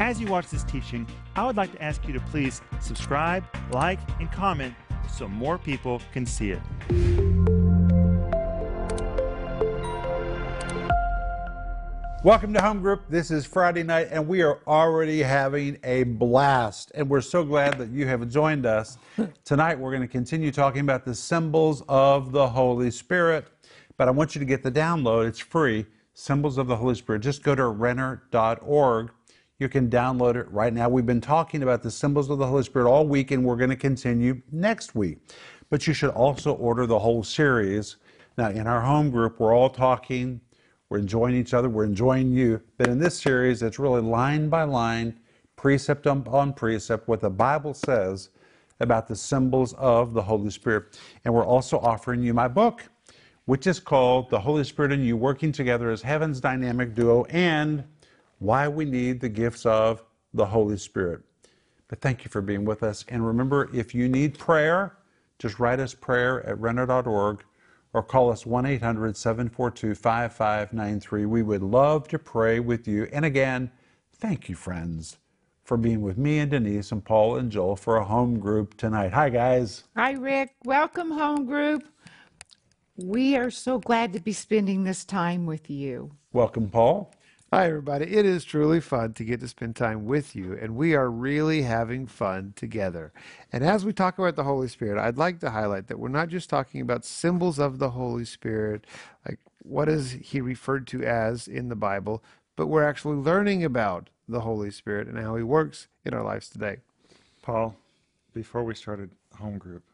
As you watch this teaching, I would like to ask you to please subscribe, like, and comment so more people can see it. Welcome to Home Group. This is Friday night, and we are already having a blast. And we're so glad that you have joined us. Tonight, we're going to continue talking about the symbols of the Holy Spirit. But I want you to get the download, it's free Symbols of the Holy Spirit. Just go to renner.org. You can download it right now. We've been talking about the symbols of the Holy Spirit all week, and we're going to continue next week. But you should also order the whole series. Now, in our home group, we're all talking we're enjoying each other. We're enjoying you. But in this series, it's really line by line, precept on precept, what the Bible says about the symbols of the Holy Spirit. And we're also offering you my book, which is called The Holy Spirit and You Working Together as Heaven's Dynamic Duo and Why We Need the Gifts of the Holy Spirit. But thank you for being with us. And remember, if you need prayer, just write us prayer at renner.org or call us 1 800 742 5593. We would love to pray with you. And again, thank you, friends, for being with me and Denise and Paul and Joel for a home group tonight. Hi, guys. Hi, Rick. Welcome, home group. We are so glad to be spending this time with you. Welcome, Paul. Hi, everybody. It is truly fun to get to spend time with you, and we are really having fun together. And as we talk about the Holy Spirit, I'd like to highlight that we're not just talking about symbols of the Holy Spirit, like what is he referred to as in the Bible, but we're actually learning about the Holy Spirit and how he works in our lives today. Paul, before we started home group,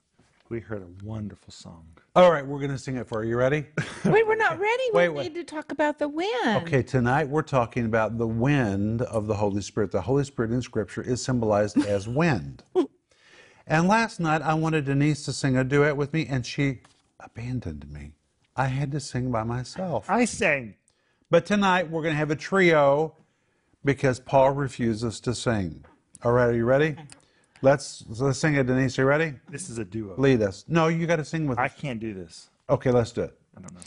we heard a wonderful song. All right, we're going to sing it for you. You ready? Wait, we're not ready. We Wait, need to talk about the wind. Okay, tonight we're talking about the wind of the Holy Spirit. The Holy Spirit in Scripture is symbolized as wind. And last night I wanted Denise to sing a duet with me, and she abandoned me. I had to sing by myself. I sang. But tonight we're going to have a trio because Paul refuses to sing. All right, are you ready? Let's let's sing it, Denise. Are you ready? This is a duo. Lead us. No, you got to sing with I us. can't do this. Okay, let's do it. I don't know.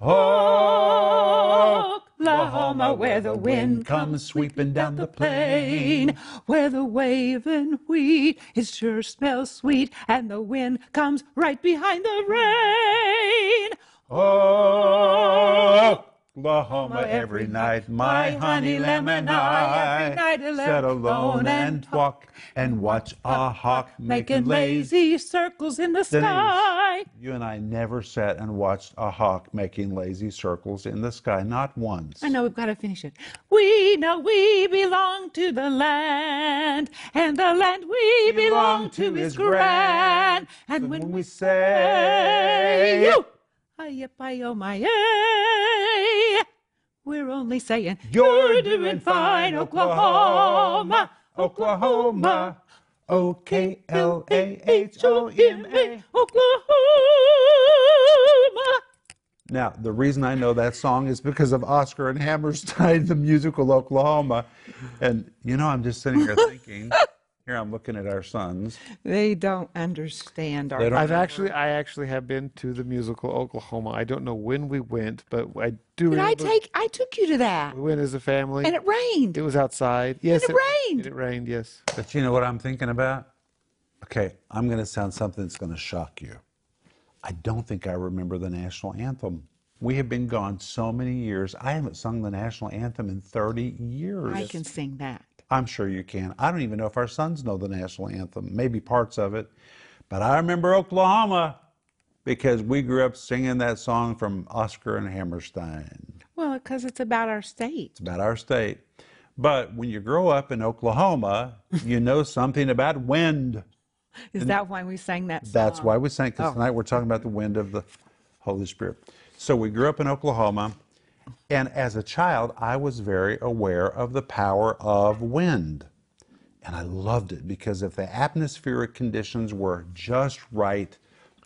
Oh, Oklahoma, where the wind comes sweeping down the plain, where the waving wheat it sure smells sweet, and the wind comes right behind the rain. Oh, Oklahoma every night, my honey and I every night I alone and talk and watch a hawk making lazy circles in the sky. You and I never sat and watched a hawk making lazy circles in the sky, not once. I know we've got to finish it. We know we belong to the land, and the land we belong to is grand. And when we say, "Yo, hi hi oh my ay," we're only saying, You're doing fine, Oklahoma, Oklahoma, O K L A H O M A. Oklahoma. Now, the reason I know that song is because of Oscar and Hammerstein, the musical Oklahoma. And, you know, I'm just sitting here thinking, here I'm looking at our sons. They don't understand our. They don't- I've actually, I actually have been to the musical Oklahoma. I don't know when we went, but I do Did I remember take? I took you to that, we went as a family. and it rained. It was outside. Yes, it rained. It rained. Yes. But you know what I'm thinking about? Okay, I'm going to sound something that's going to shock you. I don't think I remember the national anthem. We have been gone so many years. I haven't sung the national anthem in 30 years. I can sing that. I'm sure you can. I don't even know if our sons know the national anthem, maybe parts of it. But I remember Oklahoma because we grew up singing that song from Oscar and Hammerstein. Well, because it's about our state. It's about our state. But when you grow up in Oklahoma, you know something about wind. Is that why we sang that song? That's why we sang, because Oh. tonight we're talking about the wind of the Holy Spirit. So we grew up in Oklahoma, and as a child, I was very aware of the power of wind. And I loved it because if the atmospheric conditions were just right,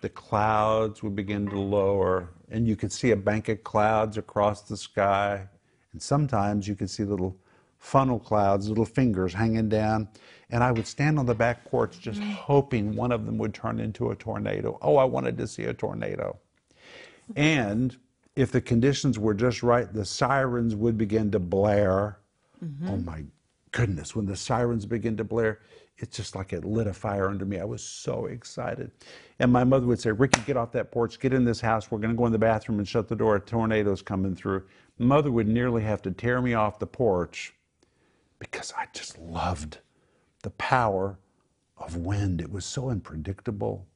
the clouds would begin to lower, and you could see a bank of clouds across the sky. And sometimes you could see little funnel clouds, little fingers hanging down. And I would stand on the back porch just mm. hoping one of them would turn into a tornado. Oh, I wanted to see a tornado. And if the conditions were just right, the sirens would begin to blare. Mm-hmm. Oh my goodness, when the sirens begin to blare, it's just like it lit a fire under me. I was so excited. And my mother would say, Ricky, get off that porch, get in this house. We're going to go in the bathroom and shut the door. A tornado's coming through. Mother would nearly have to tear me off the porch because I just loved the power of wind. It was so unpredictable.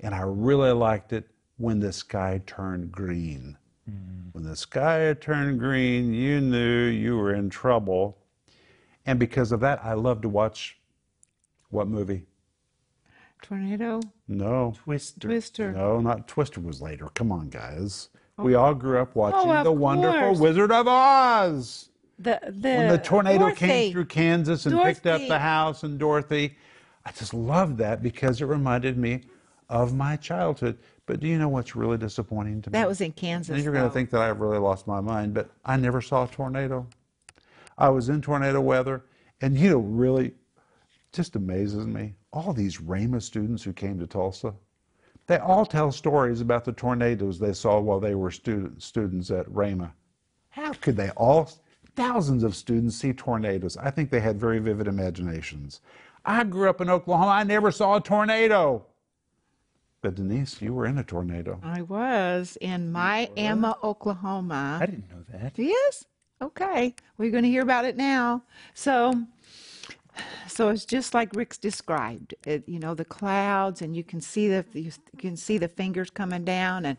And I really liked it when the sky turned green. Mm-hmm. When the sky turned green, you knew you were in trouble. And because of that, I love to watch what movie? Tornado, No. Twister. Twister. No, not Twister was later. Come on, guys. We oh. all grew up oh, watching Oh, of The Wonderful. Wizard of Oz. The the When the tornado Dorothy. came through Kansas and picked up the house and Dorothy. I just loved that because it reminded me of my childhood. But do you know what's really disappointing to me? That was in Kansas. And you're going to think that I've really lost my mind, but I never saw a tornado. I was in tornado weather, and you know, really, just amazes me. All these Rhema students who came to Tulsa, they all tell stories about the tornadoes they saw while they were student, students at Rhema. How could they all, thousands of students, see tornadoes? I think they had very vivid imaginations. I grew up in Oklahoma. I never saw a tornado. But Denise, you were in a tornado. I was in Miami, Oklahoma. I didn't know that. Yes. Okay. We're going to hear about it now. So, so it's just like Rick's described. It, you know, the clouds, and you can see the you can see the fingers coming down, and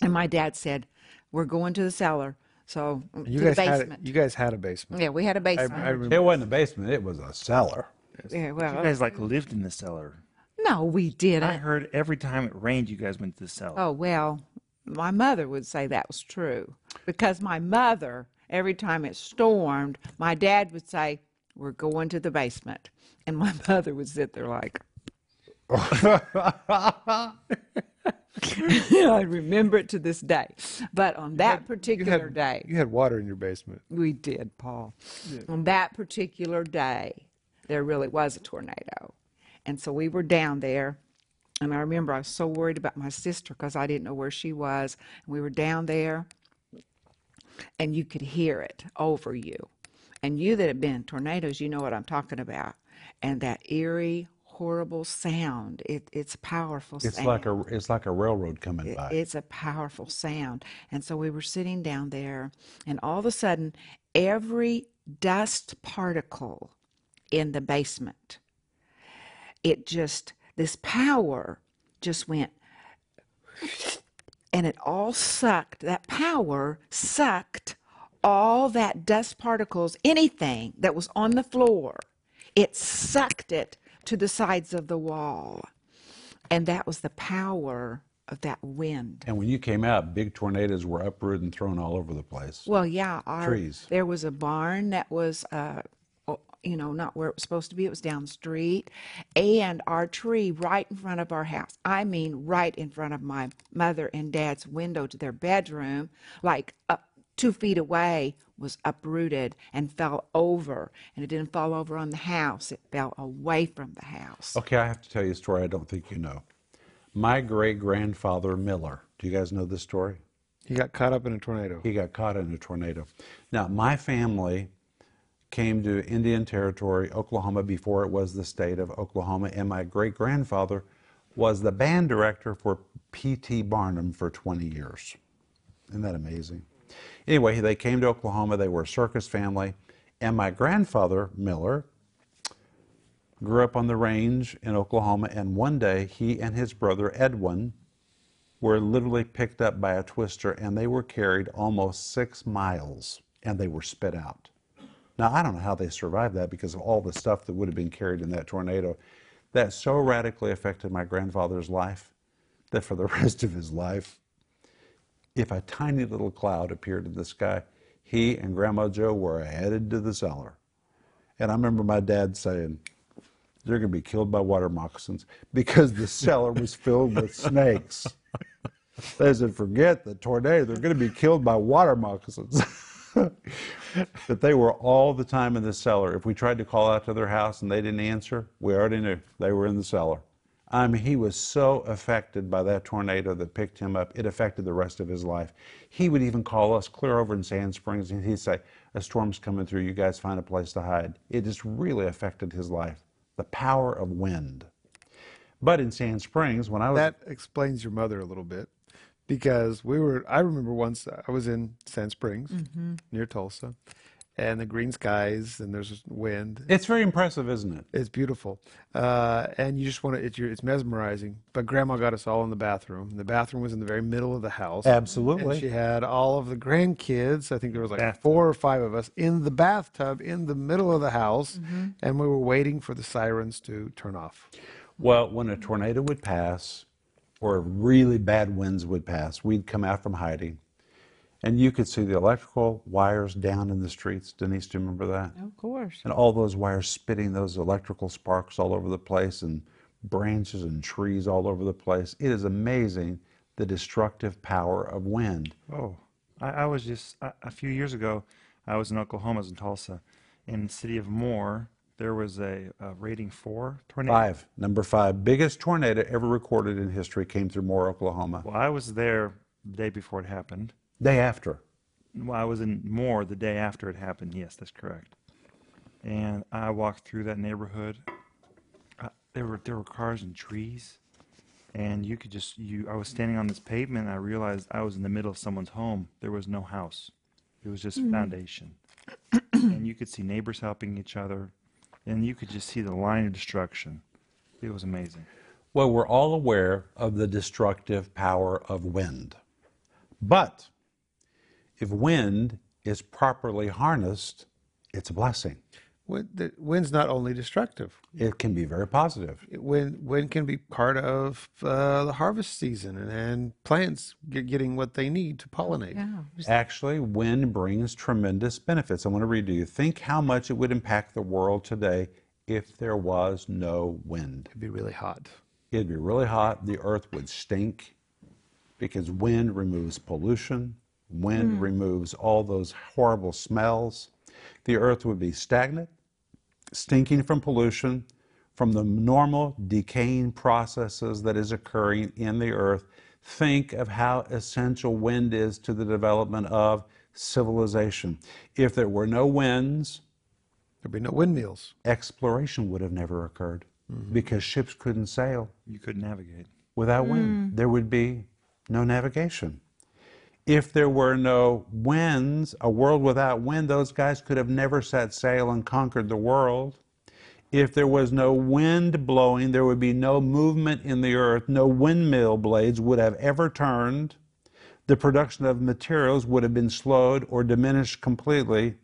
and my dad said, "We're going to the cellar." So mm, You to guys the had basement. you guys had a basement. yeah, we had a basement. I remember. It wasn't a basement, it was a cellar. yeah, well, You well, guys like lived in the cellar. No, we didn't. I heard every time it rained, you guys went to the cellar. Oh, well, my mother would say that was true because my mother, every time it stormed, my dad would say, We're going to the basement. And my mother would sit there like, I remember it to this day. But on that You particular had, day, you had water in your basement. we did, Paul. On that particular day, there really was a tornado. And so we were down there. And I remember I was so worried about my sister because I didn't know where she was. And we were down there, and you could hear it over you. And you that have been in tornadoes, you know what I'm talking about. And that eerie, horrible sound, it, it's a powerful It's sound. like a it's like a railroad coming It- by. It's a powerful sound. And so we were sitting down there, and all of a sudden, every dust particle in the basement, it just, this power just went, and it all sucked, that power sucked all that dust particles, anything that was on the floor, it sucked it to the sides of the wall. And that was the power of that wind. and when you came out, big tornadoes were uprooted and thrown all over the place. Well, yeah, our, Trees. there was a barn that was, uh, you know, not where it was supposed to be. It was down the street, and our tree right in front of our house. I mean, right in front of my mother and dad's window to their bedroom, like up two feet away, was uprooted and fell over. And it didn't fall over on the house; it fell away from the house. Okay, I have to tell you a story I don't think you know. My great grandfather Miller. Do you guys know this story? He got caught up in a tornado. He got caught in a tornado. Now, my family came to Indian Territory, Oklahoma, before it was the state of Oklahoma, and my great grandfather was the band director for P.T. Barnum for 20 years. Isn't that amazing? Anyway, they came to Oklahoma. They were a circus family. And my grandfather, Miller, grew up on the range in Oklahoma. And one day, he and his brother, Edwin, were literally picked up by a twister and they were carried almost six miles and they were spit out. Now, I don't know how they survived that because of all the stuff that would have been carried in that tornado. That so radically affected my grandfather's life that for the rest of his life, if a tiny little cloud appeared in the sky, he and Grandma Joe were headed to the cellar. And I remember my dad saying, they're going to be killed by water moccasins because the cellar was filled with snakes. They said, forget the tornado, they're going to be killed by water moccasins. but they were all the time in the cellar. If we tried to call out to their house and they didn't answer, we already knew they were in the cellar. I mean, he was so affected by that tornado that picked him up, it affected the rest of his life. He would even call us clear over in Sand Springs and he'd say, a storm's coming through, you guys find a place to hide. It just really affected his life. The power of wind. But in Sand Springs, when I was That explains your mother a little bit because we were, I remember once I was in Sand Springs near Tulsa and the green skies and there's wind. it's very impressive, isn't it? It's beautiful, uh, and you just want to. It's, you're- it's mesmerizing. But Grandma got us all in the bathroom. The bathroom was in the very middle of the house. Absolutely. And she had all of the grandkids. I think there was like Bathtub. four or five of us in the bathtub in the middle of the house, and we were waiting for the sirens to turn off. Well, when a tornado would pass or really bad winds would pass, we'd come out from hiding and you could see the electrical wires down in the streets. Denise, do you remember that? Of course. And all those wires spitting those electrical sparks all over the place and branches and trees all over the place. It is amazing the destructive power of wind. Oh, I, I was just a, a few years ago. I was in Oklahoma, I was in Tulsa, in the city of Moore. There was a, a rating four tornado. Five, number five, biggest tornado ever recorded in history came through Moore, Oklahoma. Well, I was there the day before it happened. Day after. Well, I was in Moore the day after it happened. Yes, that's correct. And I walked through that neighborhood. Uh, there were there were cars and trees, and you could just you. I was standing on this pavement. and I realized I was in the middle of someone's home. There was no house. It was just foundation, and you could see neighbors helping each other, and you could just see the line of destruction. It was amazing. Well, we're all aware of the destructive power of wind. But if wind is properly harnessed, it's a blessing. Wind, the wind's not only destructive. It can be very positive. Wind, wind can be part of uh, the harvest season and, and plants get, getting what they need to pollinate. Yeah. Actually, wind brings tremendous benefits. I want to read to you. Think how much it would impact the world today if there was no wind. It'd be really hot. It'd be really hot. The earth would stink because wind removes pollution. Wind removes all those horrible smells. The earth would be stagnant, stinking from pollution, from the normal decaying processes that is occurring in the earth. Think of how essential wind is to the development of civilization. If there were no winds, There'd be no windmills. exploration would have never occurred mm-hmm. because ships couldn't sail You couldn't navigate. without wind. Mm. There would be no navigation. If there were no winds, a world without wind, those guys could have never set sail and conquered the world. If there was no wind blowing, there would be no movement in the earth. No windmill blades would have ever turned. The production of materials would have been slowed or diminished completely.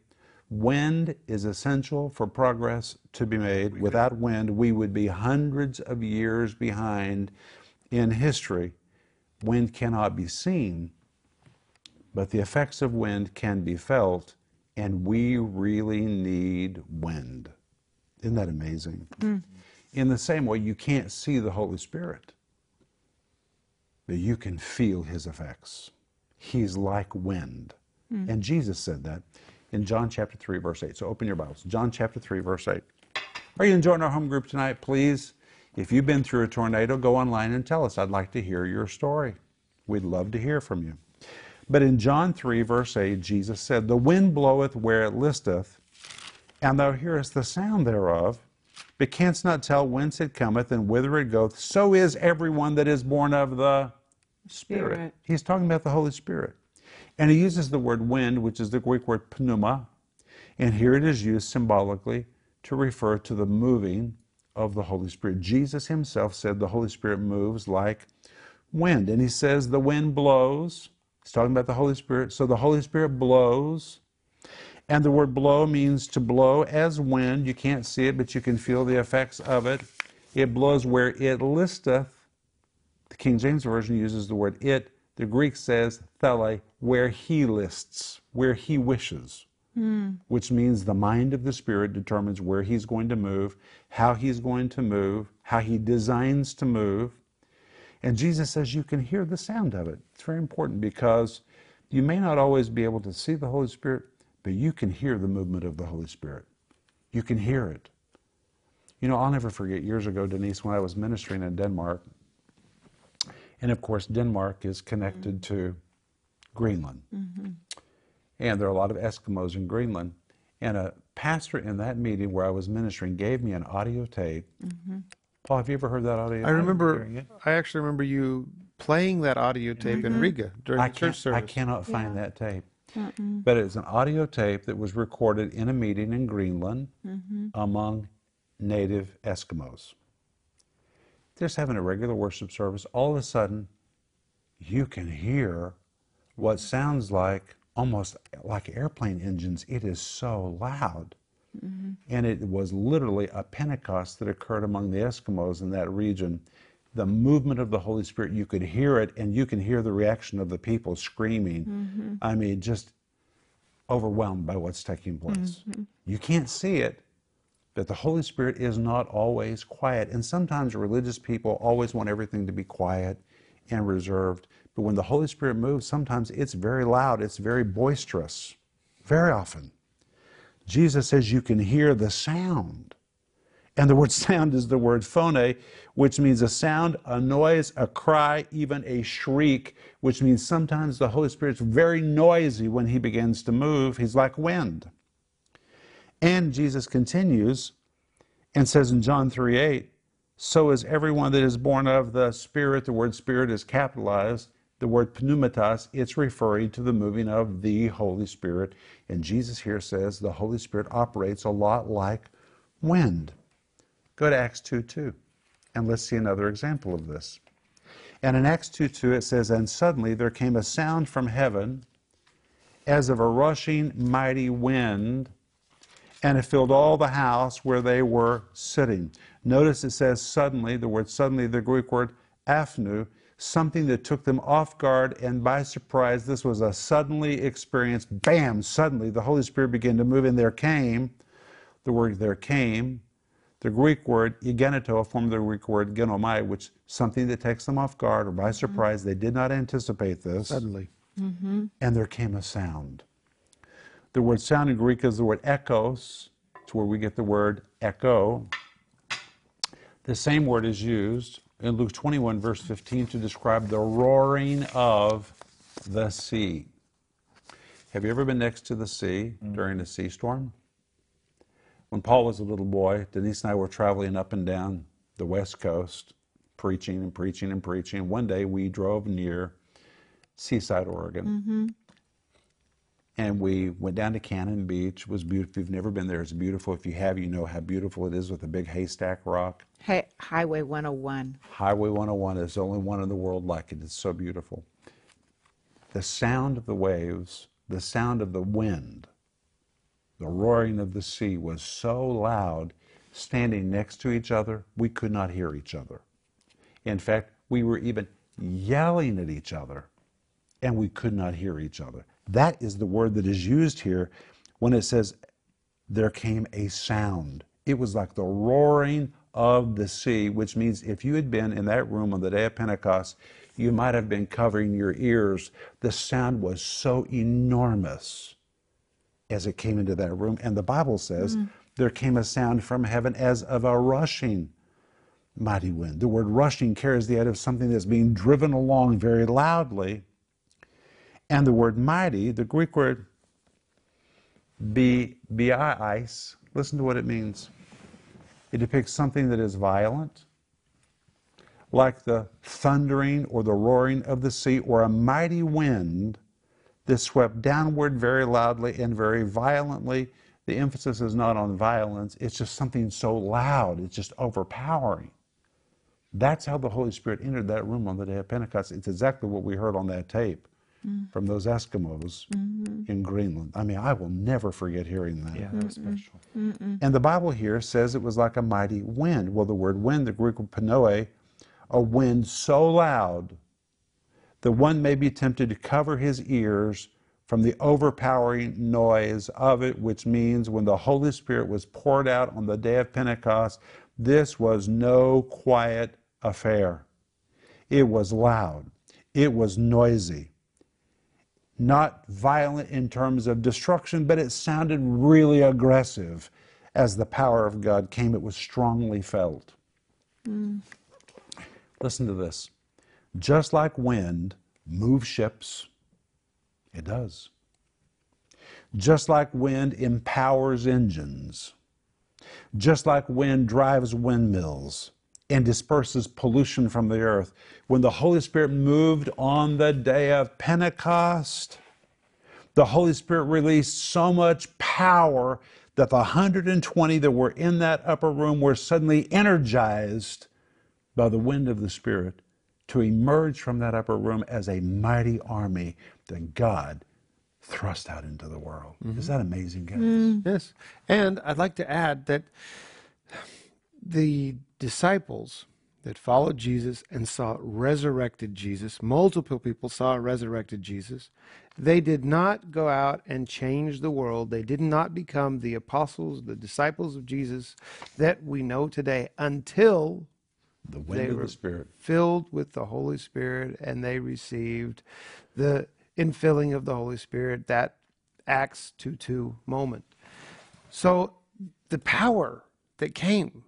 Wind is essential for progress to be made. Without wind, we would be hundreds of years behind in history. Wind cannot be seen, but the effects of wind can be felt, and we really need wind. Isn't that amazing? Mm. In the same way, you can't see the Holy Spirit, but you can feel his effects. He's like wind. Mm. And Jesus said that in John chapter 3, verse 8. So open your Bibles. John chapter 3, verse 8. Are you enjoying our home group tonight? Please, if you've been through a tornado, go online and tell us. I'd like to hear your story. We'd love to hear from you. But in John 3, verse 8, Jesus said, The wind bloweth where it listeth, and thou hearest the sound thereof, but canst not tell whence it cometh and whither it goeth. So is everyone that is born of the Spirit. Spirit. He's talking about the Holy Spirit. And he uses the word wind, which is the Greek word pneuma, and here it is used symbolically to refer to the moving of the Holy Spirit. Jesus himself said the Holy Spirit moves like wind. And he says the wind blows. He's talking about the Holy Spirit. So the Holy Spirit blows. And the word blow means to blow as wind. You can't see it, but you can feel the effects of it. It blows where it listeth. The King James Version uses the word it. The Greek says thele, where he lists, where he wishes, hmm. which means the mind of the Spirit determines where he's going to move, how he's going to move, how he designs to move. And Jesus says you can hear the sound of it. It's very important because you may not always be able to see the Holy Spirit, but you can hear the movement of the Holy Spirit. You can hear it. You know, I'll never forget years ago, Denise, when I was ministering in Denmark. And of course, Denmark is connected to Greenland. Mm-hmm. And there are a lot of Eskimos in Greenland. And a pastor in that meeting where I was ministering gave me an audio tape. Mm-hmm. Paul, have you ever heard that audio I remember. I actually remember you playing that audio tape in mm-hmm. Riga during I the church service. I cannot find that tape. But it's an audio tape that was recorded in a meeting in Greenland mm-hmm. among native Eskimos. Just having a regular worship service, all of a sudden, you can hear what sounds like almost like airplane engines. It is so loud. Mm-hmm. And it was literally a Pentecost that occurred among the Eskimos in that region. The movement of the Holy Spirit, you could hear it, and you can hear the reaction of the people screaming. Mm-hmm. I mean, just overwhelmed by what's taking place. Mm-hmm. You can't see it, but the Holy Spirit is not always quiet. And sometimes religious people always want everything to be quiet and reserved. But when the Holy Spirit moves, sometimes it's very loud, it's very boisterous, very often. Jesus says you can hear the sound. And the word sound is the word phone, which means a sound, a noise, a cry, even a shriek, which means sometimes the Holy Spirit's very noisy when he begins to move. He's like wind. And Jesus continues and says in John 3 8, so is everyone that is born of the Spirit. The word Spirit is capitalized. The word pneumatos, it's referring to the moving of the Holy Spirit. And Jesus here says the Holy Spirit operates a lot like wind. Go to Acts 2 2, and let's see another example of this. And in Acts 2 2, it says, And suddenly there came a sound from heaven as of a rushing mighty wind, and it filled all the house where they were sitting. Notice it says suddenly, the word suddenly, the Greek word aphnu, something that took them off guard and by surprise. This was a suddenly experience. Bam, suddenly the Holy Spirit began to move, and there came, the word there came, the Greek word egeneto, a form of the Greek word genomai, which something that takes them off guard or by mm-hmm. surprise. They did not anticipate this. Suddenly. Mm-hmm. And there came a sound. The word sound in Greek is the word echos. It's where we get the word echo. The same word is used in Luke 21, verse 15, to describe the roaring of the sea. Have you ever been next to the sea mm. during a sea storm? When Paul was a little boy, Denise and I were traveling up and down the West Coast, preaching and preaching and preaching. One day we drove near Seaside, Oregon. Mm-hmm. And we went down to Cannon Beach. It was beautiful. If you've never been there, it's beautiful. If you have, you know how beautiful it is with the big haystack rock. Hey, Highway 101. Highway 101 is the only one in the world like it. It's so beautiful. The sound of the waves, the sound of the wind, the roaring of the sea was so loud, standing next to each other, we could not hear each other. In fact, we were even yelling at each other, and we could not hear each other. That is the word that is used here when it says, there came a sound. It was like the roaring of the sea, which means if you had been in that room on the day of Pentecost, you might have been covering your ears. The sound was so enormous as it came into that room. And the Bible says mm. there came a sound from heaven as of a rushing mighty wind. The word rushing carries the idea of something that's being driven along very loudly. And the word mighty, the Greek word bi, biais, listen to what it means. It depicts something that is violent, like the thundering or the roaring of the sea, or a mighty wind that swept downward very loudly and very violently. The emphasis is not on violence, it's just something so loud, it's just overpowering. That's how the Holy Spirit entered that room on the day of Pentecost. It's exactly what we heard on that tape Mm-hmm. from those Eskimos mm-hmm. in Greenland. I mean, I will never forget hearing that. Yeah, that was special. And the Bible here says it was like a mighty wind. Well, the word wind, the Greek word pnoe, a wind so loud that one may be tempted to cover his ears from the overpowering noise of it, which means when the Holy Spirit was poured out on the day of Pentecost, this was no quiet affair. It was loud, it was noisy. Not violent in terms of destruction, but it sounded really aggressive. As the power of God came, it was strongly felt. Listen to this. Just like wind moves ships, it does. Just like wind empowers engines, just like wind drives windmills and disperses pollution from the earth, when the Holy Spirit moved on the day of Pentecost, the Holy Spirit released so much power that the 120 that were in that upper room were suddenly energized by the wind of the Spirit to emerge from that upper room as a mighty army that God thrust out into the world. Mm-hmm. Is that amazing, guys? Yes. And I'd like to add that the disciples that followed Jesus and saw resurrected Jesus, multiple people saw resurrected Jesus. They did not go out and change the world. They did not become the apostles, the disciples of Jesus that we know today until The wind They of were- the Spirit. filled with the Holy Spirit and they received the infilling of the Holy Spirit, that Acts 2 2 moment. So the power that came,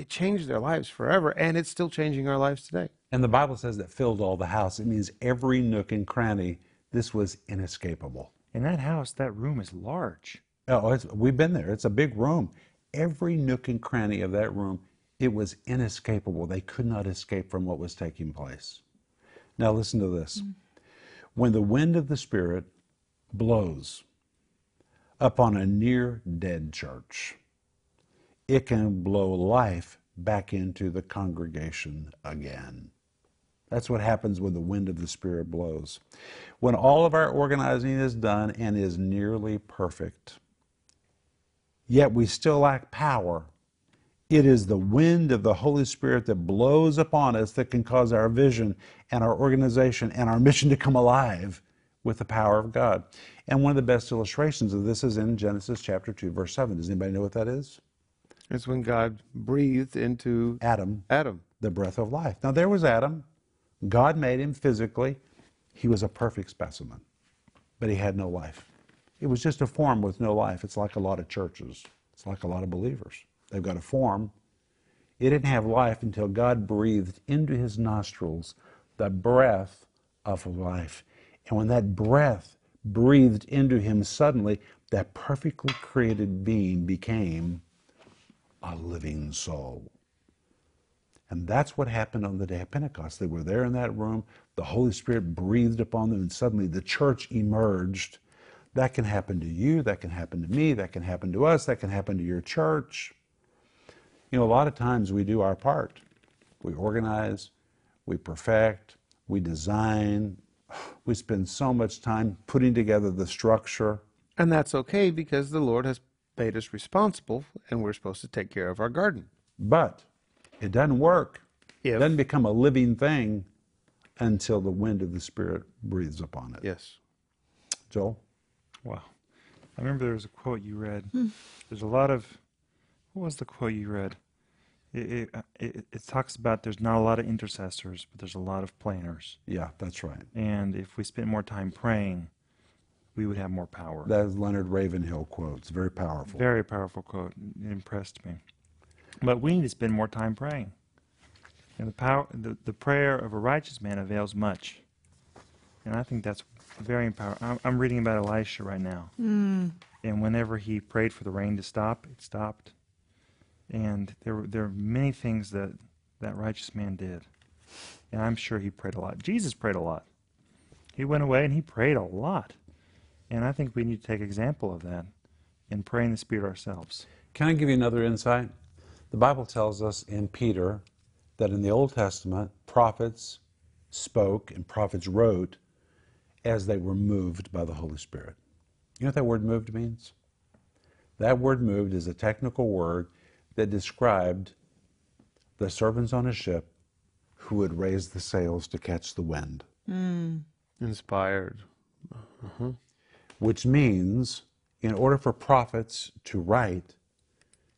it changed their lives forever, and it's still changing our lives today. And the Bible says that filled all the house. It means every nook and cranny. This was inescapable. In that house, that room is large. Oh, it's, we've been there. It's a big room. Every nook and cranny of that room, it was inescapable. They could not escape from what was taking place. Now, listen to this. Mm. When the wind of the Spirit blows upon a near dead church, it can blow life back into the congregation again. That's what happens when the wind of the Spirit blows. When all of our organizing is done and is nearly perfect, yet we still lack power, it is the wind of the Holy Spirit that blows upon us that can cause our vision and our organization and our mission to come alive with the power of God. And one of the best illustrations of this is in Genesis chapter 2, verse 7. Does anybody know what that is? It's when God breathed into Adam, Adam. the breath of life. Now, there was Adam. God made him physically. He was a perfect specimen, but he had no life. It was just a form with no life. It's like a lot of churches, it's like a lot of believers. They've got a form. It didn't have life until God breathed into his nostrils the breath of life. And when that breath breathed into him suddenly, that perfectly created being became a living soul. And that's what happened on the day of Pentecost. They were there in that room, the Holy Spirit breathed upon them, and suddenly the church emerged. That can happen to you, that can happen to me, that can happen to us, that can happen to your church. You know, a lot of times we do our part. We organize, we perfect, we design, we spend so much time putting together the structure. And that's okay because the Lord has made us responsible and we're supposed to take care of our garden. But it doesn't work. It doesn't become a living thing until the wind of the Spirit breathes upon it. Yes. Joel? Wow. I remember there was a quote you read. There's a lot of, what was the quote you read? It, it, uh, it, it talks about there's not a lot of intercessors, but there's a lot of planners. Yeah, that's right. And if we spend more time praying, we would have more power. That is Leonard Ravenhill quote. It's very powerful. Very powerful quote. It impressed me. But we need to spend more time praying. And the power, the, the prayer of a righteous man avails much. And I think that's very powerful. I'm, I'm reading about Elisha right now. Mm. And whenever he prayed for the rain to stop, it stopped. And there were there are many things that that righteous man did. And I'm sure he prayed a lot. Jesus prayed a lot. He went away and he prayed a lot. And I think we need to take example of that and pray in the Spirit ourselves. Can I give you another insight? The Bible tells us in Peter that in the Old Testament, prophets spoke and prophets wrote as they were moved by the Holy Spirit. You know what that word moved means? That word moved is a technical word that described the servants on a ship who would raise the sails to catch the wind, Mm. Inspired. Which means in order for prophets to write,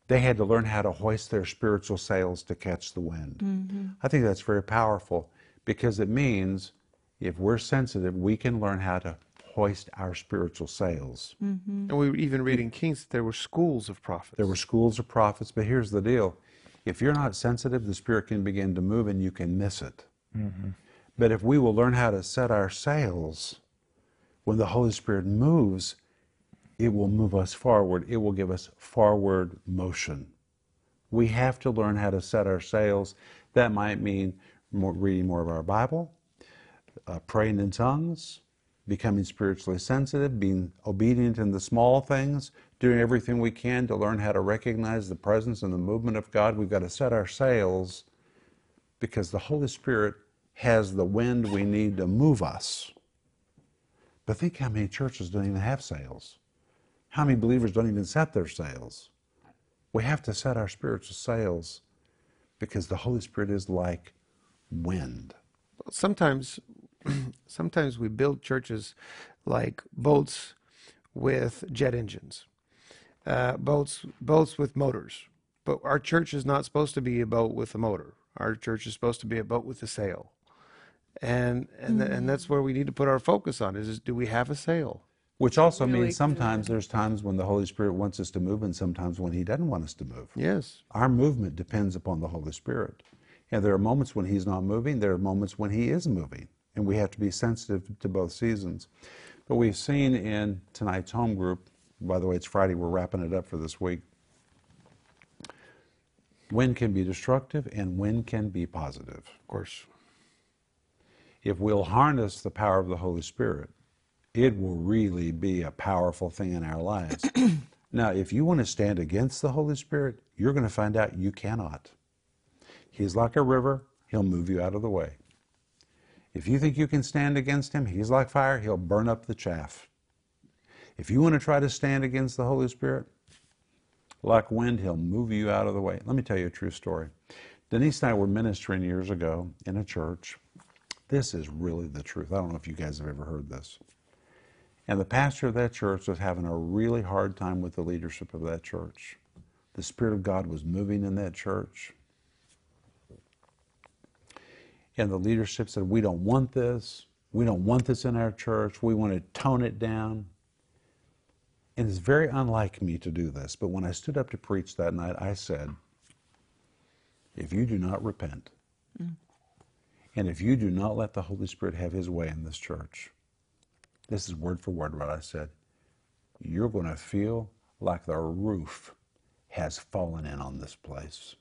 they had to learn how to hoist their spiritual sails to catch the wind. Mm-hmm. I think that's very powerful because it means if we're sensitive, we can learn how to hoist our spiritual sails. Mm-hmm. And we were even reading Kings that there were schools of prophets. There were schools of prophets, but here's the deal. If you're not sensitive, the Spirit can begin to move and you can miss it. Mm-hmm. But if we will learn how to set our sails, when the Holy Spirit moves, it will move us forward. It will give us forward motion. We have to learn how to set our sails. That might mean more, reading more of our Bible, uh, praying in tongues, becoming spiritually sensitive, being obedient in the small things, doing everything we can to learn how to recognize the presence and the movement of God. We've got to set our sails because the Holy Spirit has the wind we need to move us. But think how many churches don't even have sails. How many believers don't even set their sails? We have to set our spiritual sails because the Holy Spirit is like wind. Sometimes, sometimes we build churches like boats with jet engines, uh, boats boats with motors. But our church is not supposed to be a boat with a motor. Our church is supposed to be a boat with a sail, and and th- and mm-hmm. that's where we need to put our focus on is, is do we have a sail? Which also Really means sometimes there's times when the Holy Spirit wants us to move and sometimes when He doesn't want us to move. Yes. Our movement depends upon the Holy Spirit. And there are moments when He's not moving, there are moments when He is moving. And we have to be sensitive to both seasons. But we've seen in tonight's home group, by the way, it's Friday, we're wrapping it up for this week. Wind can be destructive and wind can be positive. Of course. If we'll harness the power of the Holy Spirit, it will really be a powerful thing in our lives. now, if you want to stand against the Holy Spirit, you're going to find out you cannot. He's like a river, he'll move you out of the way. If you think you can stand against him, he's like fire, he'll burn up the chaff. If you want to try to stand against the Holy Spirit, like wind, he'll move you out of the way. Let me tell you a true story. Denise and I were ministering years ago in a church. This is really the truth. I don't know if you guys have ever heard this. And the pastor of that church was having a really hard time with the leadership of that church. The Spirit of God was moving in that church. And the leadership said, We don't want this. We don't want this in our church. We want to tone it down. And it's very unlike me to do this. But when I stood up to preach that night, I said, If you do not repent, mm. And if you do not let the Holy Spirit have his way in this church, this is word for word what I said, you're going to feel like the roof has fallen in on this place.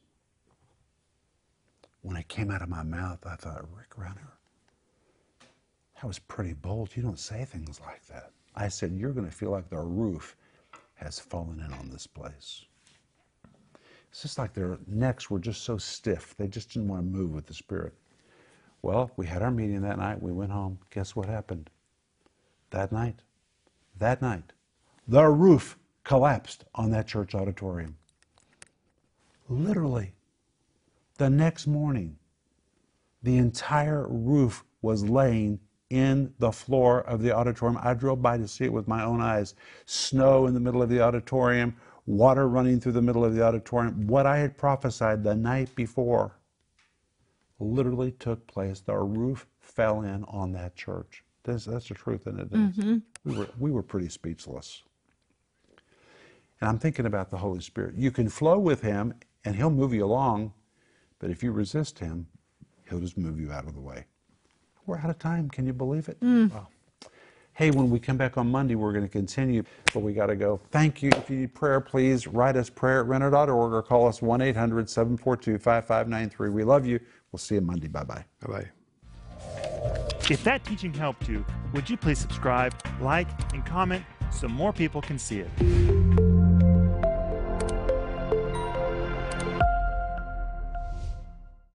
When it came out of my mouth, I thought, Rick Renner, that was pretty bold. You don't say things like that. I said, You're going to feel like the roof has fallen in on this place. It's just like their necks were just so stiff. They just didn't want to move with the Spirit. Well, we had our meeting that night. We went home. Guess what happened? That night, that night, the roof collapsed on that church auditorium. Literally. The next morning, the entire roof was laying in the floor of the auditorium. I drove by to see it with my own eyes. Snow in the middle of the auditorium, water running through the middle of the auditorium. What I had prophesied the night before literally took place. The roof fell in on that church. That's, that's the truth, isn't it? Mm-hmm. We, were, we were pretty speechless. And I'm thinking about the Holy Spirit. You can flow with Him and He'll move you along, but if you resist Him, He'll just move you out of the way. We're out of time. Can you believe it? Mm. Wow. Hey, when we come back on Monday, we're going to continue, but we got to go. Thank you. If you need prayer, please write us prayer at renner.org or call us 1 800 742 5593. We love you. We'll see you Monday. Bye bye. Bye bye. If that teaching helped you, would you please subscribe, like, and comment so more people can see it?